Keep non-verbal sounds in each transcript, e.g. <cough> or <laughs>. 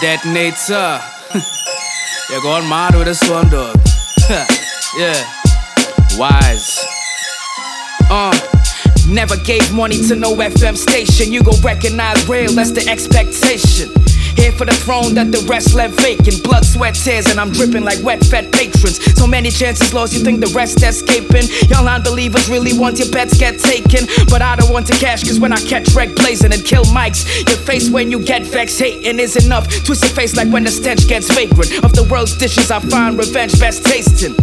Detonator. <laughs> You're going mad with this one, dog. <laughs> yeah. Wise. Uh, never gave money to no FM station. You go recognize real, that's the expectation. Here for the throne that the rest left vacant. Blood, sweat, tears, and I'm dripping like wet, fat patrons. So many chances lost, you think the rest escaping. Young unbelievers really want your bets get taken. But I don't want to cash, cause when I catch wreck blazing and kill mics, your face when you get vexed, hating is enough. Twist your face like when the stench gets vagrant. Of the world's dishes, I find revenge best tasting.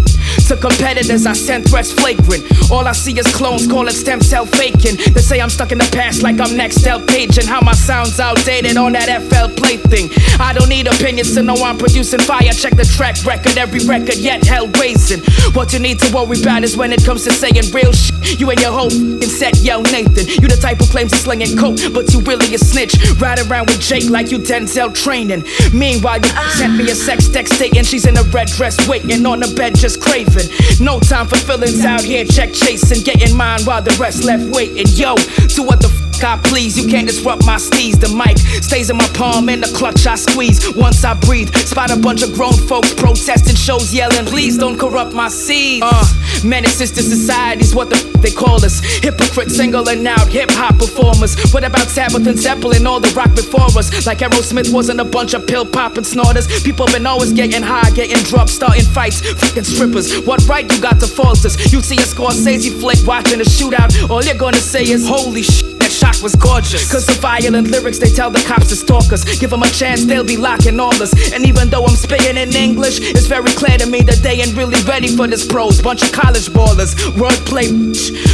To competitors, I send threats flagrant. All I see is clones calling stem cell faking. They say I'm stuck in the past like I'm next L page and how my sound's outdated on that FL plaything. I don't need opinions to know I'm producing fire. Check the track record, every record yet hell raising. What you need to worry about is when it comes to saying real shit. You and your whole f***ing set yo Nathan. You the type who claims to slinging coke, but you really a snitch. Ride around with Jake like you Denzel training. Meanwhile, you sent me a sex text stating she's in a red dress waiting on the bed just craving. No time for feelings out here, check chasing, getting mine while the rest left waiting. Yo, do what the f I please. You can't disrupt my steez. The mic stays in my palm, in the clutch I squeeze. Once I breathe, spot a bunch of grown folks protesting, shows yelling, please don't corrupt my seeds. Uh, menaces to society's what the f they call us. Hypocrites singling out hip hop performers. What about Sabbath and Zeppelin, all the rock before us? Like Aerosmith wasn't a bunch of pill popping snorters. People been always getting high, getting drunk, starting fights, fucking strippers. What right you got to fault us? You see a Scorsese flick watching a shootout, all you're gonna say is holy shit. Shot was gorgeous. Cause the violent lyrics, they tell the cops to stalk us. Give them a chance, they'll be locking all us. And even though I'm spitting in English, it's very clear to me that they ain't really ready for this prose. Bunch of college ballers, wordplay.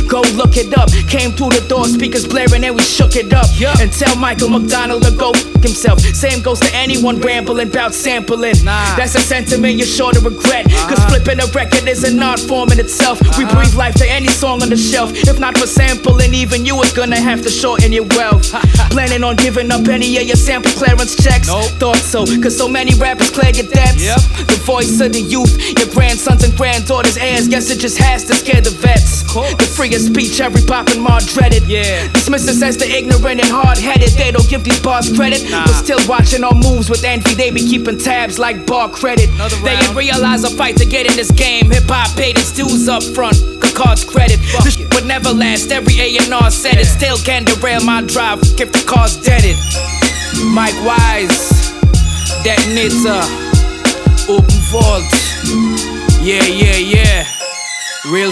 Go look it up. Came through the door, speakers blaring, and we shook it up. And tell Michael McDonald to go f himself. Same goes to anyone rambling about sampling. Nah. That's a sentiment you're sure to regret. Uh-huh. Cause flipping a record is an art form in itself. We uh-huh. breathe life to any song on the shelf. If not for sampling, even you was gonna have to shorten your wealth. Planning on giving up any of your sample clearance checks? Nope. Thought so, cause so many rappers clear your debts. Yep. Voice of the youth, your grandsons and granddaughters' heirs. Guess it just has to scare the vets. The freest speech every poppin' mar dreaded. Yeah. Dismiss us as the ignorant and hard headed. They don't give these bars credit. Nah. But still watching our moves with envy. They be keeping tabs like bar credit. They ain't realize a fight to get in this game. Hip hop paid its dues up front. Cards credit. Fuck this it. would never last. Every A&R said it. Still can derail my drive if the car's deaded. Micwise, detonator, open vault. Yeah, yeah, yeah. Real